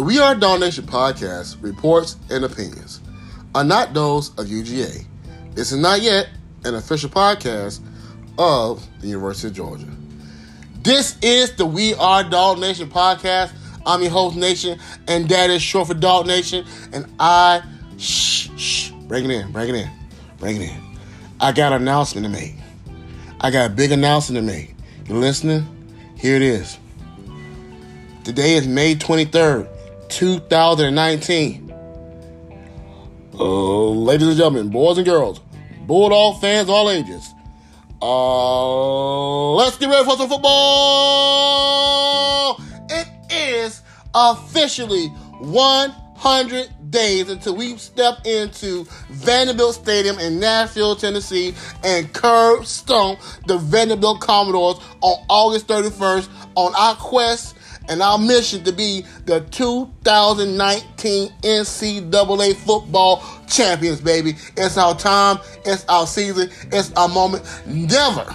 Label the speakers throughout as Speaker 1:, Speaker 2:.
Speaker 1: The We Are Dog Nation podcast reports and opinions are not those of UGA. This is not yet an official podcast of the University of Georgia. This is the We Are Dog Nation podcast. I'm your host, Nation, and that is short for Dog Nation. And I, shh, shh, bring it in, bring it in, bring it in. I got an announcement to make. I got a big announcement to make. You listening? Here it is. Today is May 23rd, 2019. Uh, ladies and gentlemen, boys and girls, Bulldog fans, all ages. Uh, let's get ready for some football. It is officially 100 days until we step into Vanderbilt Stadium in Nashville, Tennessee, and curb stomp the Vanderbilt Commodores on August 31st on our quest and our mission to be the 2019 NCAA football champions, baby. It's our time, it's our season, it's our moment. Never,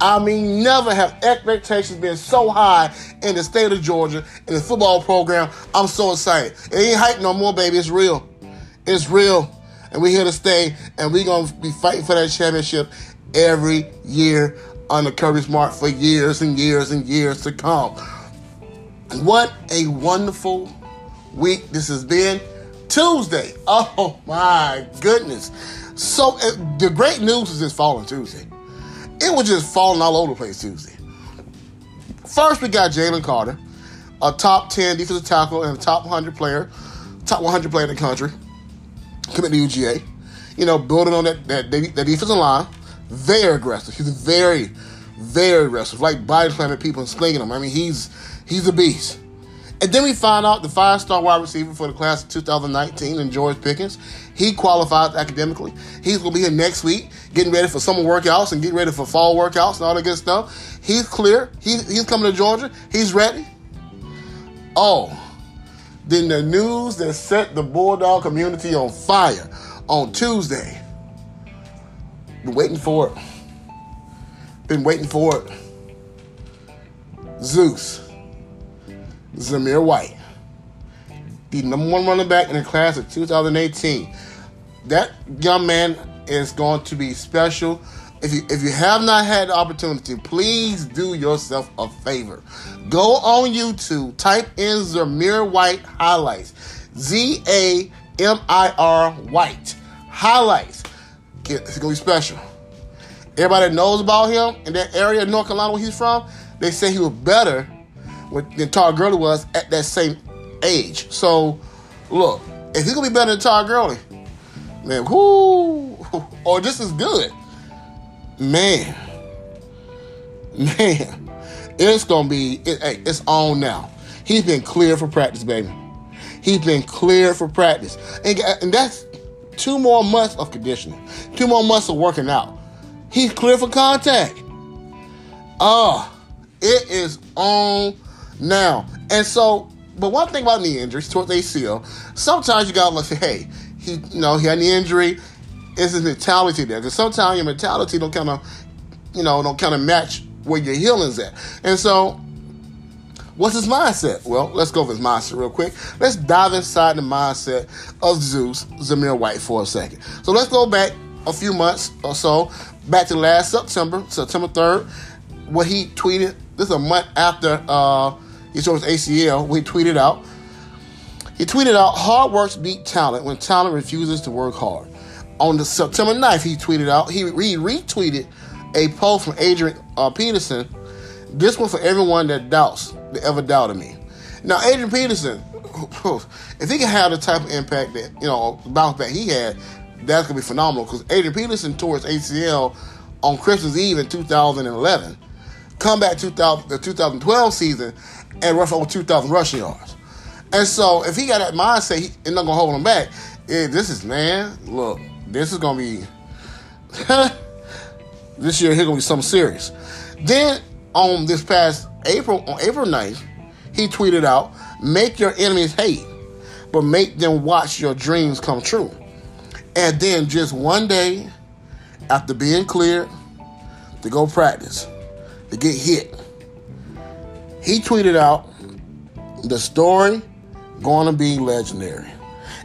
Speaker 1: I mean, never have expectations been so high in the state of Georgia in the football program. I'm so excited. It ain't hype no more, baby. It's real. It's real. And we're here to stay, and we're going to be fighting for that championship every year under Kirby Smart for years and years and years to come. What a wonderful week this has been. Tuesday. Oh my goodness. So uh, the great news is just falling Tuesday. It was just falling all over the place Tuesday. First, we got Jalen Carter, a top 10 defensive tackle and a top 100 player, top 100 player in the country, committed to UGA. You know, building on that, that, that defensive line. Very aggressive. He's very, very aggressive. Like body slamming people and slinging them. I mean, he's he's a beast. And then we find out the five star wide receiver for the class of 2019 and George Pickens. He qualified academically. He's going to be here next week, getting ready for summer workouts and getting ready for fall workouts and all that good stuff. He's clear. He, he's coming to Georgia. He's ready. Oh, then the news that set the Bulldog community on fire on Tuesday. Been waiting for it. Been waiting for it. Zeus. Zamir White, the number one running back in the class of 2018. That young man is going to be special. If you if you have not had the opportunity, please do yourself a favor. Go on YouTube, type in Zamir White highlights. Z A M I R White highlights. It's gonna be special. Everybody knows about him in that area of North Carolina where he's from, they say he was better than Todd Gurley was at that same age. So, look, if he's gonna be better than Todd Gurley, man, whoo, or this is good, man, man, it's gonna be, it, it's on now. He's been cleared for practice, baby. He's been cleared for practice, and, and that's two more months of conditioning, two more months of working out. He's clear for contact. Oh, it is on now. And so, but one thing about knee injuries towards ACL, sometimes you gotta look hey, he, you know, he had an injury. Is his mentality there? Because sometimes your mentality don't kind of, you know, don't kind of match where your healing's at. And so, what's his mindset? Well, let's go over his mindset real quick. Let's dive inside the mindset of Zeus Zamir White for a second. So let's go back a few months or so, back to last September, September 3rd, what he tweeted. This is a month after uh, he showed his ACL. We tweeted out. He tweeted out, "Hard works beat talent when talent refuses to work hard." On the September 9th, he tweeted out. He, he retweeted a post from Adrian uh, Peterson. This one for everyone that doubts, that ever doubted me. Now, Adrian Peterson, if he can have the type of impact that you know bounce back he had, that's gonna be phenomenal. Because Adrian Peterson tore his ACL on Christmas Eve in 2011. Come back 2000, the 2012 season and rush over 2,000 rushing yards. And so if he got that mindset, he's not going to hold him back. Yeah, this is, man, look, this is going to be, this year he's going to be something serious. Then on this past April, on April 9th, he tweeted out, make your enemies hate, but make them watch your dreams come true. And then just one day after being cleared to go practice, to get hit, he tweeted out the story to be legendary.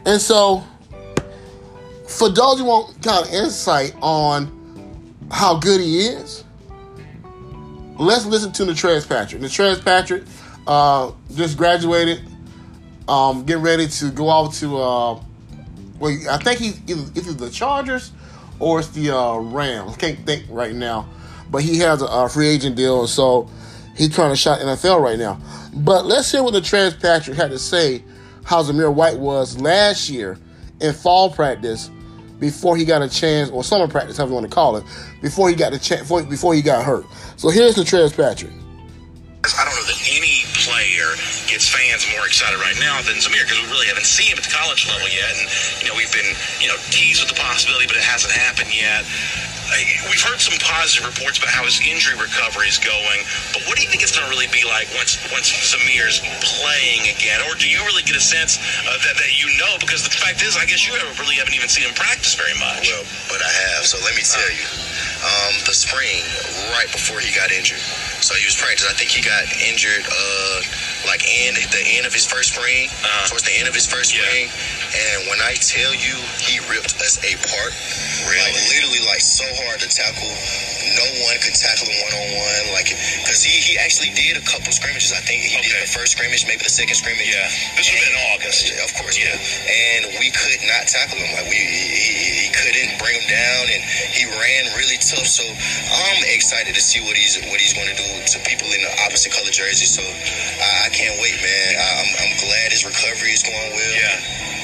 Speaker 1: And so, for those who want kind of insight on how good he is, let's listen to Natrez Patrick. Natrez Patrick uh, just graduated, um, getting ready to go out to, uh, well, I think he's either, either the Chargers or it's the uh, Rams. Can't think right now, but he has a, a free agent deal, so he's trying to shot NFL right now. But let's hear what Natrez Patrick had to say how Zamir White was last year in fall practice before he got a chance, or summer practice, however you want to call it, before he got the chance, before he got hurt. So here's Natrez Patrick.
Speaker 2: I don't know that any player gets fans more excited right now than Zamir because we really haven't seen him at the college level yet, and you know we've been you know teased with the possibility, but it hasn't happened yet. We've heard some positive reports about how his injury recovery is going, but what do you think it's going to really be like once once Zamir's playing again? Or do you really get a sense uh, that, that you know? Because the fact is, I guess you really haven't even seen him practice very much.
Speaker 3: Well, but I have. So let me tell you, um, the spring right before he got injured. So he was practicing. I think he got injured. Uh, like end the end of his first spring, uh-huh. towards the end of his first yeah. And when I tell you, he ripped us apart. Really, like, literally, like so hard to tackle. No one could tackle him one on one. Like, because he he actually did a couple scrimmages. I think he okay. did the first scrimmage, maybe the second scrimmage.
Speaker 2: Yeah, this was in August.
Speaker 3: Of course, yeah. And we could not tackle him. Like we, he, bring him down, and he ran really tough. So I'm excited to see what he's what he's going to do to people in the opposite color jersey. So I, I can't wait, man. I, am I'm, I'm glad his recovery is going well.
Speaker 2: Yeah.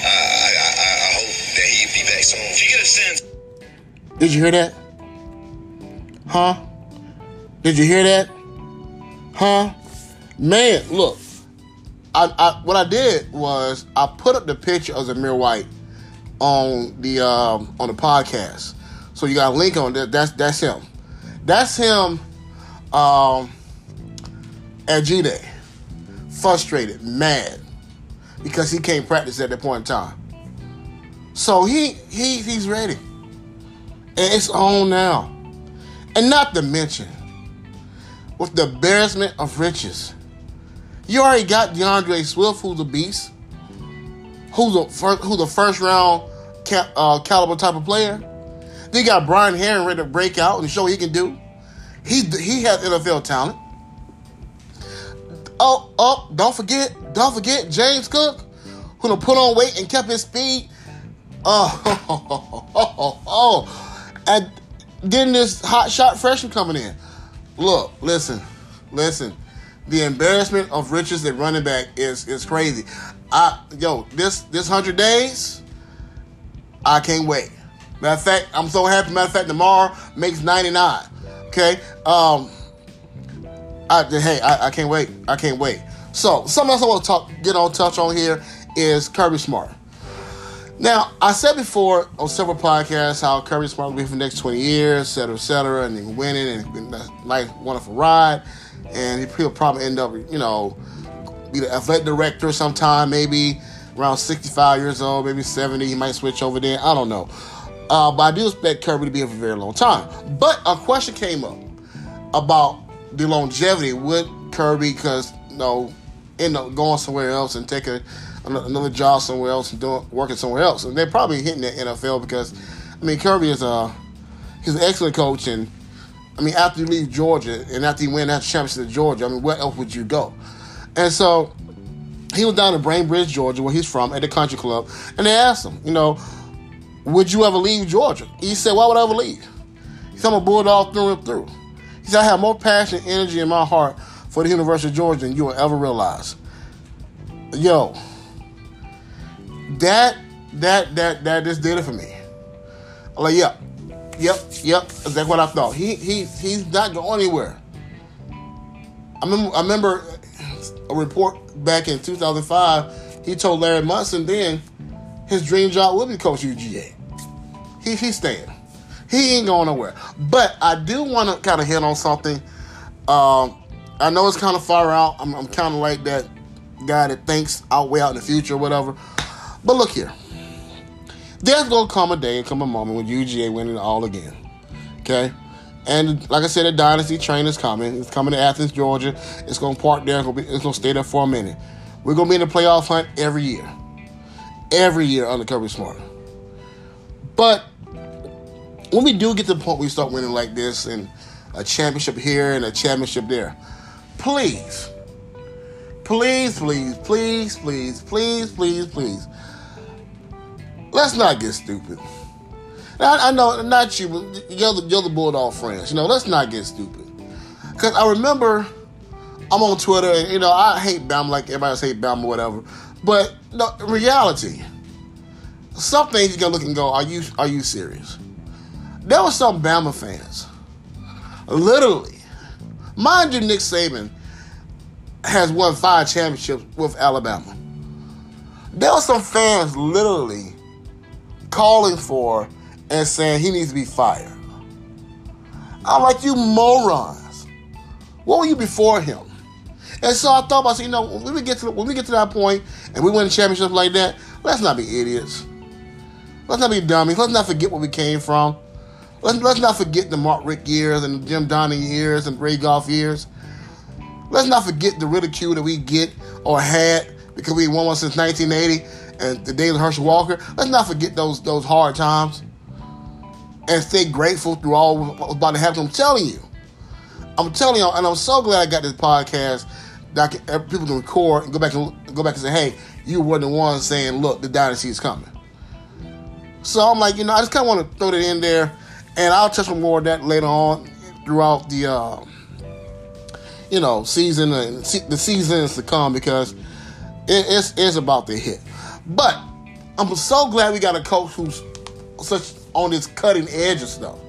Speaker 3: I, I, I hope that he'll be back soon.
Speaker 2: If you get a sense.
Speaker 1: Did you hear that? Huh? Did you hear that? Huh? Man, look. I, I what I did was I put up the picture of Zamir White on the um, on the podcast. So you got a link on that. That's that's him. That's him um, at G Day frustrated, mad because he can't practice at that point in time. So he he he's ready. And it's on now. And not to mention, with the embarrassment of riches, you already got D'Andre Swift, who's a beast, who's a first, who's a first round uh, caliber type of player. Then you got Brian Herrien ready to break out and show he can do. He he has NFL talent. Oh, oh, don't forget, don't forget James Cook, who done put on weight and kept his speed. Oh, oh, oh, oh, and then this hot shot freshman coming in. Look, listen, listen. The embarrassment of riches at running back is is crazy. I yo, this this hundred days, I can't wait. Matter of fact, I'm so happy. Matter of fact, tomorrow makes 99. Okay. Um, I, hey, I, I, can't wait. I can't wait. So, something else I want to talk, get on touch on here is Kirby Smart. Now, I said before on several podcasts how Kirby Smart will be for the next 20 years, et cetera, et cetera, and he's winning and been a nice, wonderful ride. And he'll probably end up, you know, be the athletic director sometime, maybe around 65 years old, maybe 70. He might switch over there. I don't know. Uh, but I do expect Kirby to be here for a very long time. But a question came up about the longevity with Kirby because you know end up going somewhere else and taking another job somewhere else and doing working somewhere else. And they're probably hitting the NFL because I mean Kirby is a he's an excellent coach and I mean after you leave Georgia and after you win that championship at Georgia, I mean where else would you go? And so he was down in Bainbridge, Georgia, where he's from, at the country club, and they asked him, you know, would you ever leave Georgia? He said, Why would I ever leave? He said, I'm a bulldog through and through. He said, I have more passion and energy in my heart for the University of Georgia than you will ever realize. Yo, that that that that just did it for me. I'm like, yep, yep, yep. Exactly what I thought. He he he's not going anywhere. I remember I remember a report back in 2005. He told Larry Munson then his dream job would be coach UGA. He he's staying. He ain't going nowhere. But I do want to kind of hit on something. Um, I know it's kind of far out. I'm, I'm kind of like that guy that thinks out way out in the future or whatever. But look here. There's to come a day and come a moment when UGA winning it all again. Okay? And like I said, the dynasty train is coming. It's coming to Athens, Georgia. It's to park there. It's going to stay there for a minute. We're gonna be in the playoff hunt every year, every year under Kirby Smart. But when we do get to the point where we start winning like this and a championship here and a championship there, please, please, please, please, please, please, please, please, let's not get stupid. Now, I know not you, but you're the, you're the Bulldog friends. You know, let's not get stupid. Because I remember I'm on Twitter, and you know, I hate Bama like everybody else hate Bama whatever. But no, reality, some things you can look and go, are you are you serious? There were some Bama fans, literally, mind you, Nick Saban has won five championships with Alabama. There were some fans literally calling for and saying he needs to be fired. I'm like, you morons. What were you before him? And so I thought about, you know, when we get to when we get to that point and we win championships like that, let's not be idiots. Let's not be dummies. Let's not forget where we came from. Let's, let's not forget the Mark Richt years and Jim Donnan years and Ray Goff years. Let's not forget the ridicule that we get or had because we won one since 1980 and the days of Herschel Walker. Let's not forget those those hard times and stay grateful through all what was about to happen. I'm telling you. I'm telling you, and I'm so glad I got this podcast that can, uh, people can record and go back and go back and say, "Hey, you were the one saying, look, the dynasty is coming." So I'm like, you know, I just kind of want to throw that in there, and I'll touch on more of that later on throughout the, uh, you know, season and the seasons to come because it, it's it's about to hit. But I'm so glad we got a coach who's such on this cutting edge of stuff.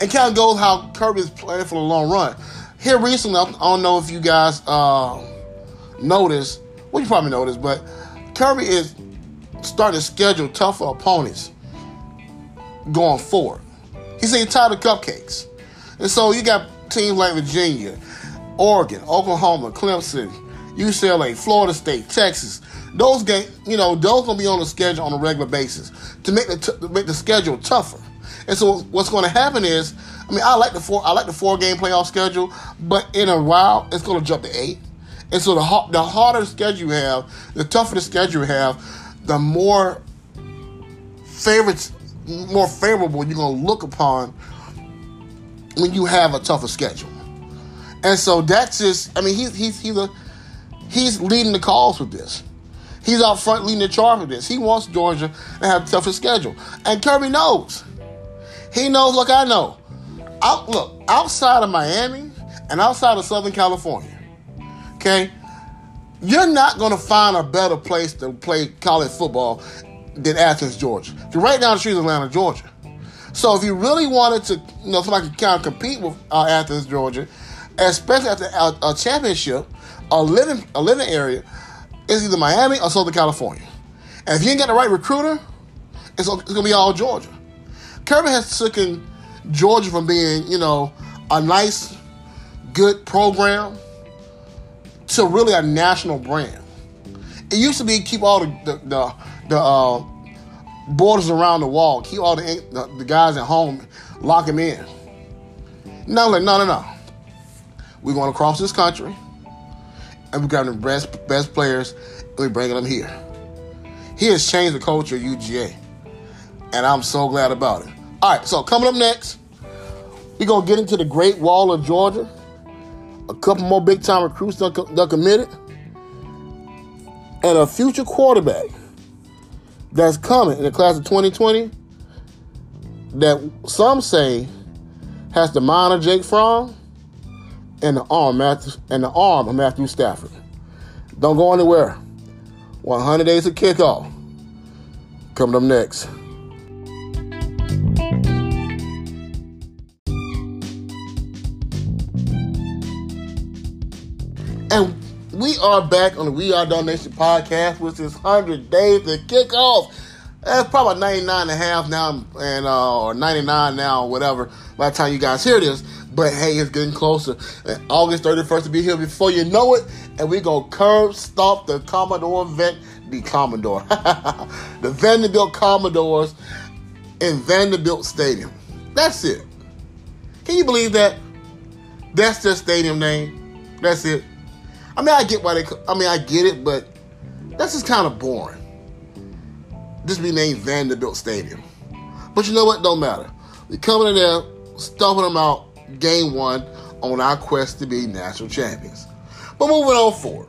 Speaker 1: And kind of goes how Kirby is playing for the long run. Here recently, I don't know if you guys uh, noticed, well, you probably noticed, but Kirby is starting to schedule tougher opponents going forward. He's saying tired of cupcakes. And so you got teams like Virginia, Oregon, Oklahoma, Clemson, UCLA, Florida State, Texas. Those games, you know, those gonna be on the schedule on a regular basis to make the t- to make the schedule tougher. And so what's going to happen is, I mean, I like the four I like the four game playoff schedule, but in a while it's going to jump to eight. And so the the harder the schedule you have, the tougher the schedule you have, the more favorites, more favorable you're going to look upon when you have a tougher schedule. And so that's just, I mean, he's he's he's a he's leading the calls with this. He's out front leading the charge with this. He wants Georgia to have a tougher schedule, and Kirby knows. He knows, like I know. Out, look, outside of Miami and outside of Southern California, okay, you're not going to find a better place to play college football than Athens, Georgia. You're right down the street of Atlanta, Georgia. So if you really wanted to, you know, somebody could kind of compete with uh, Athens, Georgia, especially after a, a championship, a living area, is either Miami or Southern California. And if you ain't got the right recruiter, it's, it's gonna be all Georgia. Kirby has taken Georgia from being, you know, a nice, good program to really a national brand. It used to be keep all the the the, the uh, borders around the wall, keep all the, the, the guys at home, lock them in. No, like no, no, no. We're going across this country, and we got the best best players, and we're bringing them here. He has changed the culture of UGA, and I'm so glad about it. All right, so coming up next, we're to get into the Great Wall of Georgia. A couple more big time recruits that committed. And a future quarterback that's coming in the class of 2020 that some say has the mind of Jake Fromm and the arm Matthew, and the arm of Matthew Stafford. Don't go anywhere. 100 days of kickoff. Coming up next. And we are back on the We Are Dog Nation podcast, which is 100 days to kick off. That's probably 99 and a half now, and uh, or 99 now, whatever, by the time you guys hear this. But hey, it's getting closer. August 31st to be here before you know it, and we go curb stop the Commodore event, the Commodore, the Vanderbilt Commodores in Vanderbilt Stadium. That's it. Can you believe that? That's their stadium name. That's it. I mean, I get why they. I mean, I get it, but that's just kind of boring. Just be named Vanderbilt Stadium. But you know what? Don't matter. We're coming in there, stomping them out game one on our quest to be national champions. But moving on forward.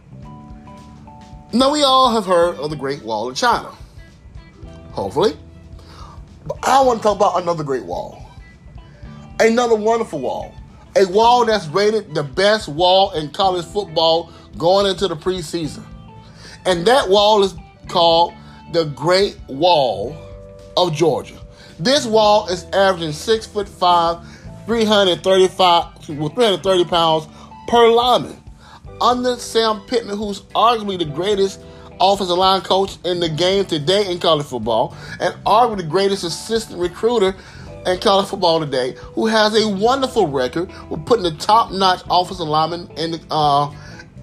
Speaker 1: Now, we all have heard of the Great Wall of China. Hopefully. But I want to talk about another great wall. Another wonderful wall. A wall that's rated the best wall in college football going into the preseason. And that wall is called the Great Wall of Georgia. This wall is averaging six foot five, 335 with 330 pounds per lineman. Under Sam Pittman, who's arguably the greatest offensive line coach in the game today in college football, and arguably the greatest assistant recruiter in college football today, who has a wonderful record with putting the top-notch offensive lineman in the uh,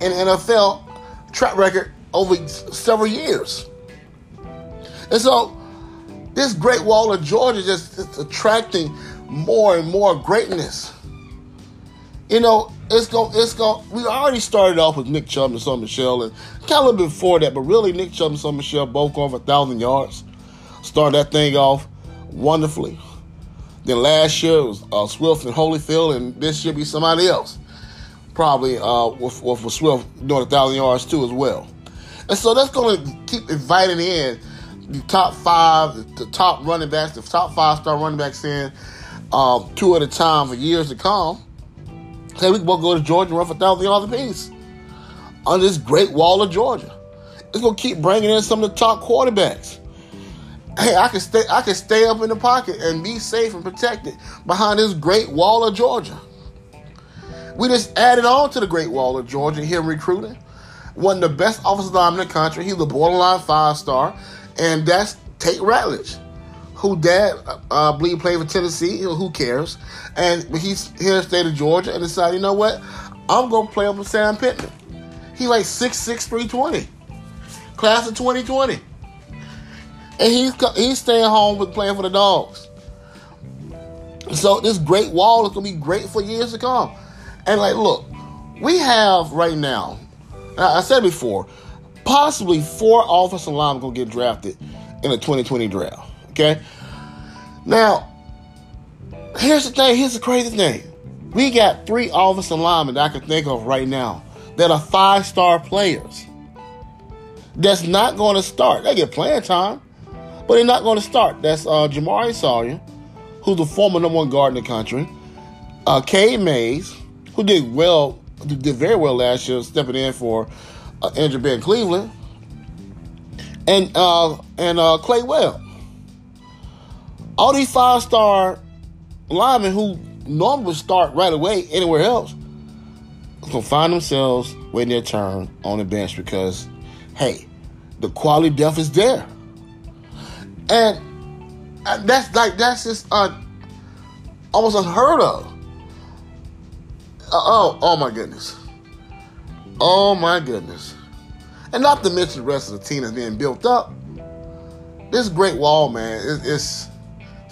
Speaker 1: in the NFL track record over several years. And so, this Great Wall of Georgia just attracting more and more greatness. You know, it's going, it's going, we already started off with Nick Chubb and Sony Michel, and kind of before that, but really Nick Chubb and Sony Michel both going for 1,000 yards. Started that thing off wonderfully. Then last year was uh, Swift and Holyfield, and this should be somebody else. Probably uh, with, with Swift doing a 1,000 yards too as well. And so that's going to keep inviting in the top five, the top running backs, the top five star running backs in um, two at a time for years to come. Hey, we can both go to Georgia and run for thousand yards apiece on this great wall of Georgia. It's gonna keep bringing in some of the top quarterbacks. Hey, I can stay. I can stay up in the pocket and be safe and protected behind this great wall of Georgia. We just added on to the great wall of Georgia here recruiting. One of the best offensive linemen in the country. He's a borderline five star, and that's Tate Ratledge who dad uh, I believe played for Tennessee. Who cares? And he's here in the state of Georgia and decided, you know what? I'm gonna play up with Sam Pittman. He like 6'6", 320. Class of 2020. And he's he's staying home with playing for the dogs. So this great wall is gonna be great for years to come. And like, look, we have right now. I said before, possibly four offensive linemen gonna get drafted in the 2020 draft. Okay? Now, here's the thing. Here's the crazy thing. We got three offensive linemen that I can think of right now that are five star players that's not going to start. They get playing time, but they're not going to start. That's uh, Jamaree Salyer, who's the former number one guard in the country, uh, Cade Mays, who did well, did very well last year, stepping in for uh, Andrew Ben Cleveland, and uh, and uh, Clay Webb all these five star linemen who normally start right away anywhere else gonna find themselves waiting their turn on the bench because, hey, the quality depth is there, and that's like that's just uh, almost unheard of. Uh, oh, oh my goodness, oh my goodness, and not to mention the rest of the team that's being built up. This great wall, man, it, it's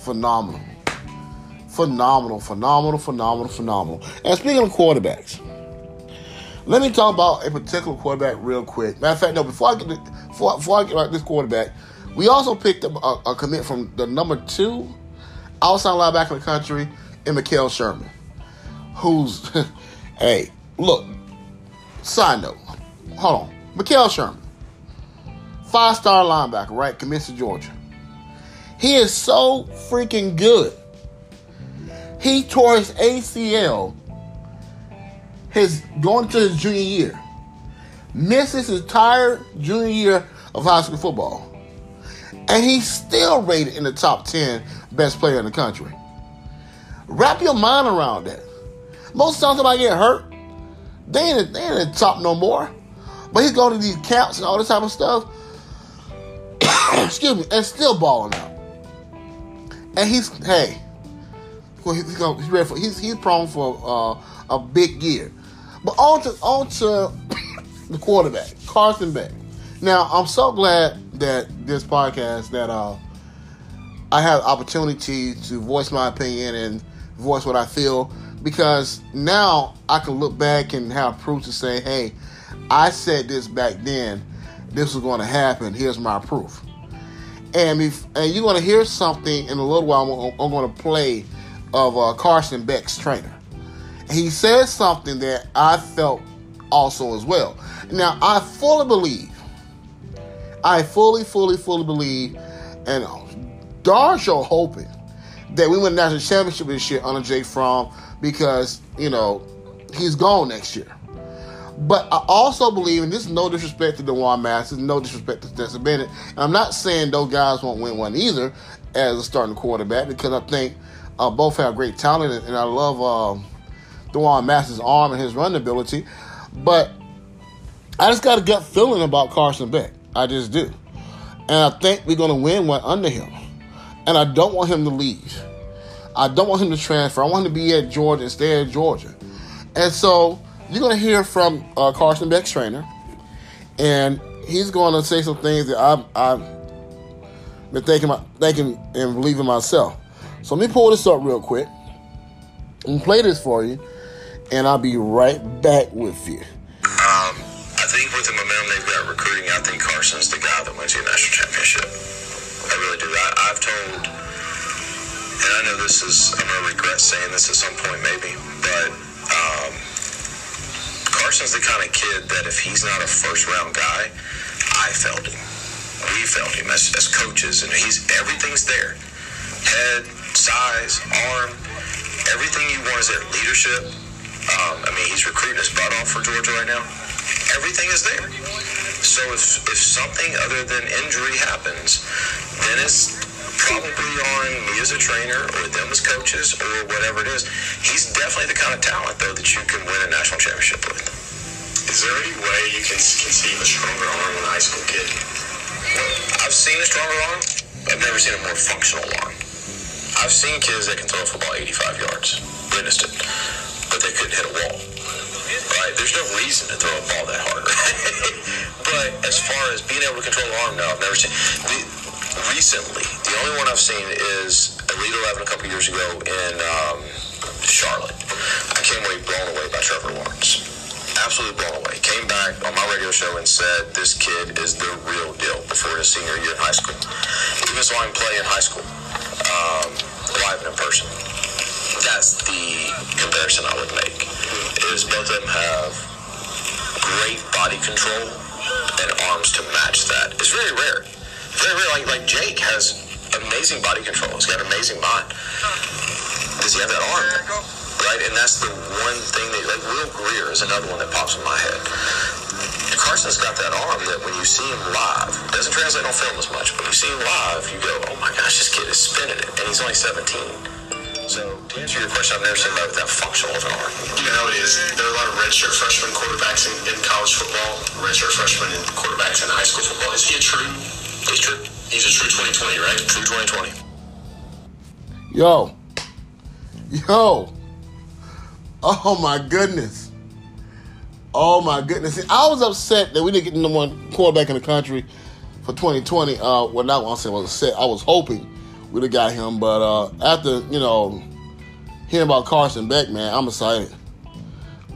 Speaker 1: phenomenal. Phenomenal, phenomenal, phenomenal, phenomenal. And speaking of quarterbacks, let me talk about a particular quarterback real quick. Matter of fact, no, before I get to, before, before I get right this quarterback, we also picked up a, a, commit from the number two outside linebacker in the country, in Mekhail Sherman, who's, hey, look, side note, hold on, Mekhail Sherman, five star linebacker, right, commits to Georgia. He is so freaking good. He tore his ACL his going to his junior year. Misses his entire junior year of high school football. And he's still rated in the top 10 best player in the country. Wrap your mind around that. Most times somebody get hurt, they ain't, they ain't in the top no more. But he's going to these camps and all this type of stuff. Excuse me, and still balling out. And he's hey, he's, he's ready for he's he's prone for uh, a big year. But on to on to the quarterback, Carson Beck. Now I'm so glad that this podcast that uh, I have opportunity to voice my opinion and voice what I feel because now I can look back and have proof to say, hey, I said this back then. This was going to happen. Here's my proof. And, if, and you're to hear something in a little while. I'm, I'm going to play of uh, Carson Beck's trainer. He said something that I felt also as well. Now, I fully believe, I fully, fully, fully believe, and darn sure hoping that we win the national championship this year under Jake Fromm because, you know, he's gone next year. But I also believe, and this is no disrespect to D'Wan Mathis, no disrespect to Stetson Bennett. And I'm not saying those guys won't win one either as a starting quarterback because I think uh, both have great talent, and I love uh, D'Wan Mathis' arm and his running ability. But I just got a gut feeling about Carson Beck. I just do. And I think we're going to win one under him. And I don't want him to leave. I don't want him to transfer. I want him to be at Georgia and stay at Georgia. And so you're going to hear from uh, Carson Beck's trainer. And he's going to say some things that I've, I've been thinking, about, thinking and believing myself. So let me pull this up real quick and play this for you. And I'll be right back with you.
Speaker 2: Um, I think with the momentum they've got recruiting, I think Carson's the guy that wins the national championship. I really do. I, I've told, and I know this is, I'm going to regret saying this at some point maybe, Carson's the kind of kid that if he's not a first round guy, I felt him. We felt him as, as coaches, and he's everything's there. Head, size, arm, everything you want is there. Leadership, um, I mean, he's recruiting his butt off for Georgia right now. Everything is there. So if, if something other than injury happens, then it's probably on me as a trainer or them as coaches or whatever it is. He's definitely the kind of talent, though, that you can win a national championship with.
Speaker 3: Is there any way you can conceive a stronger arm in a high school kid?
Speaker 2: I've seen a stronger arm. I've never seen a more functional arm. I've seen kids that can throw a football 85 yards. Witnessed it but they couldn't hit a wall. Right? There's no reason to throw a ball that hard. But as far as being able to control the arm, no, I've never seen. The, recently, the only one I've seen is Elite 11 a couple years ago in um, Charlotte. I came away blown away by Trevor Lawrence. Absolutely blown away. Came back on my radio show and said this kid is the real deal before his senior year in high school. Even saw him play in high school, um, live and in person that's the comparison I would make. Is both of them have great body control and arms to match that. It's very rare. Very rare. Like like Jake has amazing body control. He's got amazing mind. Does he have that arm? Right, and that's the one thing that like Will Grier is another one that pops in my head. Carson's got that arm that when you see him live, doesn't translate on film as much, but you see him live, you go, oh my gosh, this kid is spinning it, and he's only 17. So to answer your question, I've never seen about that functional of an arm.
Speaker 3: You know, it is. There are a lot of redshirt freshman quarterbacks in, in college football, redshirt freshmen and quarterbacks in high school football. Is he a true?
Speaker 2: He's true.
Speaker 3: He's a true 2020, right?
Speaker 2: True 2020.
Speaker 1: Yo. Yo. Oh my goodness. Oh my goodness. See, I was upset that we didn't get the number one quarterback in the country for 2020. Uh, well, not want to say I was upset. I was hoping we'd have got him. But uh, after you know hearing about Carson Beck, man, I'm excited.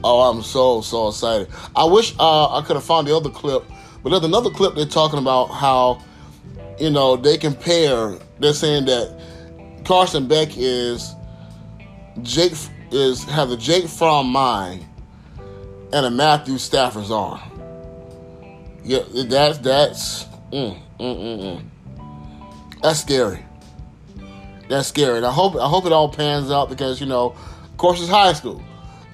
Speaker 1: Oh, I'm so so excited. I wish uh, I could have found the other clip, but there's another clip they're talking about how you know they compare. They're saying that Carson Beck is Jake is has a Jake Fromm mind and a Matthew Stafford's arm. Yeah, that's that's mm, mm, mm, mm. that's scary that's scary. And I hope I hope it all pans out because you know, of course, it's high school,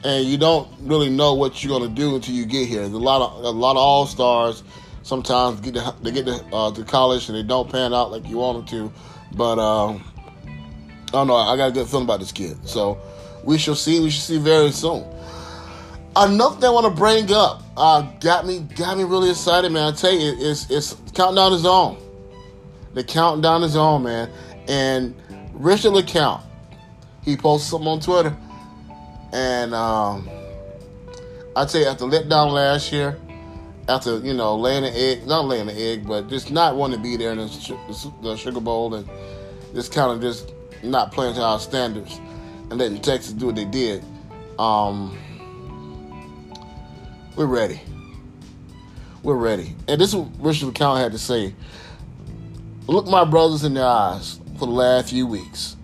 Speaker 1: and you don't really know what you're gonna do until you get here. There's a lot of a lot of all stars. Sometimes get to, they get to, uh, to college and they don't pan out like you want them to. But uh, I don't know. I got a good feeling about this kid. So we shall see. We shall see very soon. Another thing I want to bring up uh, got me got me really excited, man. I tell you, it's it's countdown is on. The countdown is on, man. And Richard LeCounte, he posted something on Twitter, and um, I tell you, after letdown last year, after you know laying an egg, not laying an egg, but just not wanting to be there in the, the Sugar Bowl and just kind of just not playing to our standards and letting Texas do what they did. Um, we're ready. we're ready. And this is what Richard LeCounte had to say. Look my brothers in their eyes for the last few weeks.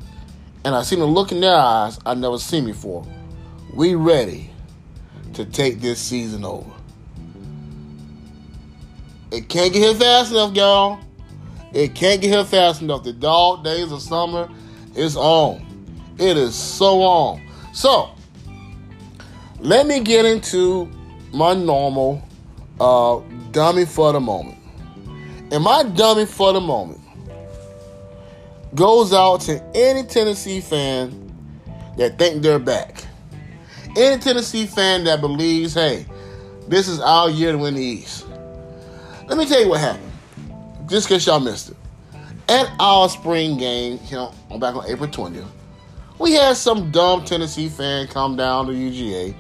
Speaker 1: And I seen a look in their eyes I never seen before. We ready to take this season over. It can't get here fast enough, y'all. It can't get here fast enough. The dog days of summer is on. It is so on. So, let me get into my normal uh, dummy for the moment. And my dummy for the moment goes out to any Tennessee fan that think they're back. Any Tennessee fan that believes, hey, this is our year to win the East. Let me tell you what happened. Just in case y'all missed it. At our spring game, you know, back on April 20th, we had some dumb Tennessee fan come down to UGA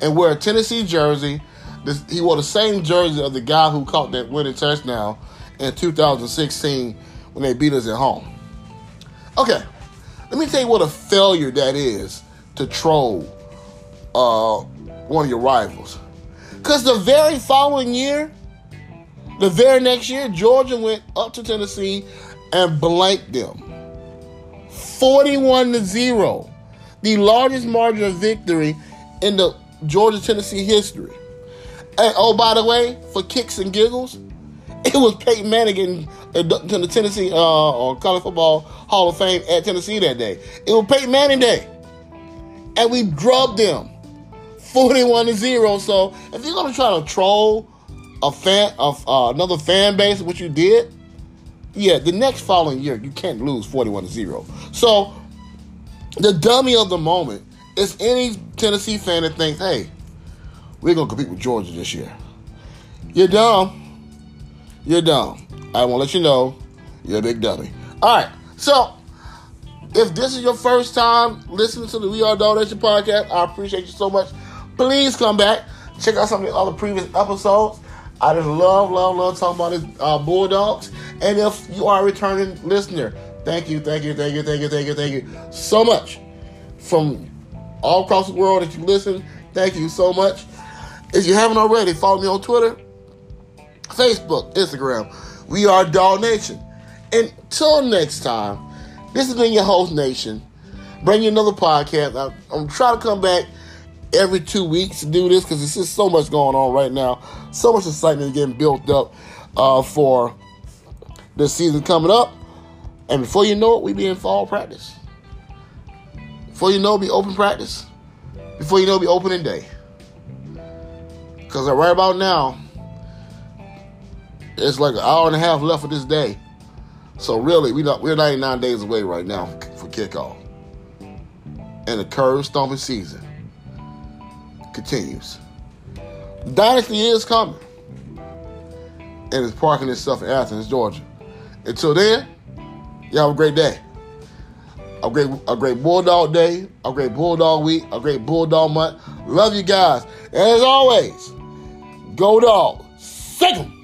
Speaker 1: and wear a Tennessee jersey. This, he wore the same jersey of the guy who caught that winning touchdown in 2016 when they beat us at home. Okay, let me tell you what a failure that is to troll uh, one of your rivals. Because the very following year, the very next year, Georgia went up to Tennessee and blanked them. 41 to 0. The largest margin of victory in the Georgia Tennessee history. And oh, by the way, for kicks and giggles, it was Peyton Manning getting to the Tennessee uh, or College Football Hall of Fame at Tennessee that day. It was Peyton Manning Day. And we drubbed them 41 to 0. So if you're going to try to troll a fan of uh, another fan base, what you did, yeah, the next following year you can't lose 41 to 0. So the dummy of the moment is any Tennessee fan that thinks, hey, we're gonna compete with Georgia this year. You're dumb. You're dumb. I want to let you know you're a big dummy. All right. So if this is your first time listening to the We Are Dog Nation podcast, I appreciate you so much. Please come back. Check out some of the other previous episodes. I just love, love, love talking about the uh, Bulldogs. And if you are a returning listener, thank you, thank you, thank you, thank you, thank you, thank you so much. From all across the world that you listen, thank you so much. If you haven't already, follow me on Twitter, Facebook, Instagram. We are Dog Nation. Until next time, this has been your host, Nation. Bring you another podcast. I, I'm trying to come back every two weeks to do this because there's just so much going on right now. So much excitement getting built up uh, for the season coming up. And before you know it, we be in fall practice. Before you know it, be open practice. Before you know it, be opening day. Because right about now, it's like an hour and a half left of this day. So really, we not, we're 99 days away right now for kickoff. And the curve stomping season continues. Dynasty is coming. And it's parking itself in Athens, Georgia. Until then, y'all have a great day. A great, a great Bulldog day, a great Bulldog week, a great Bulldog month. Love you guys. And as always, go dog. Sick 'em.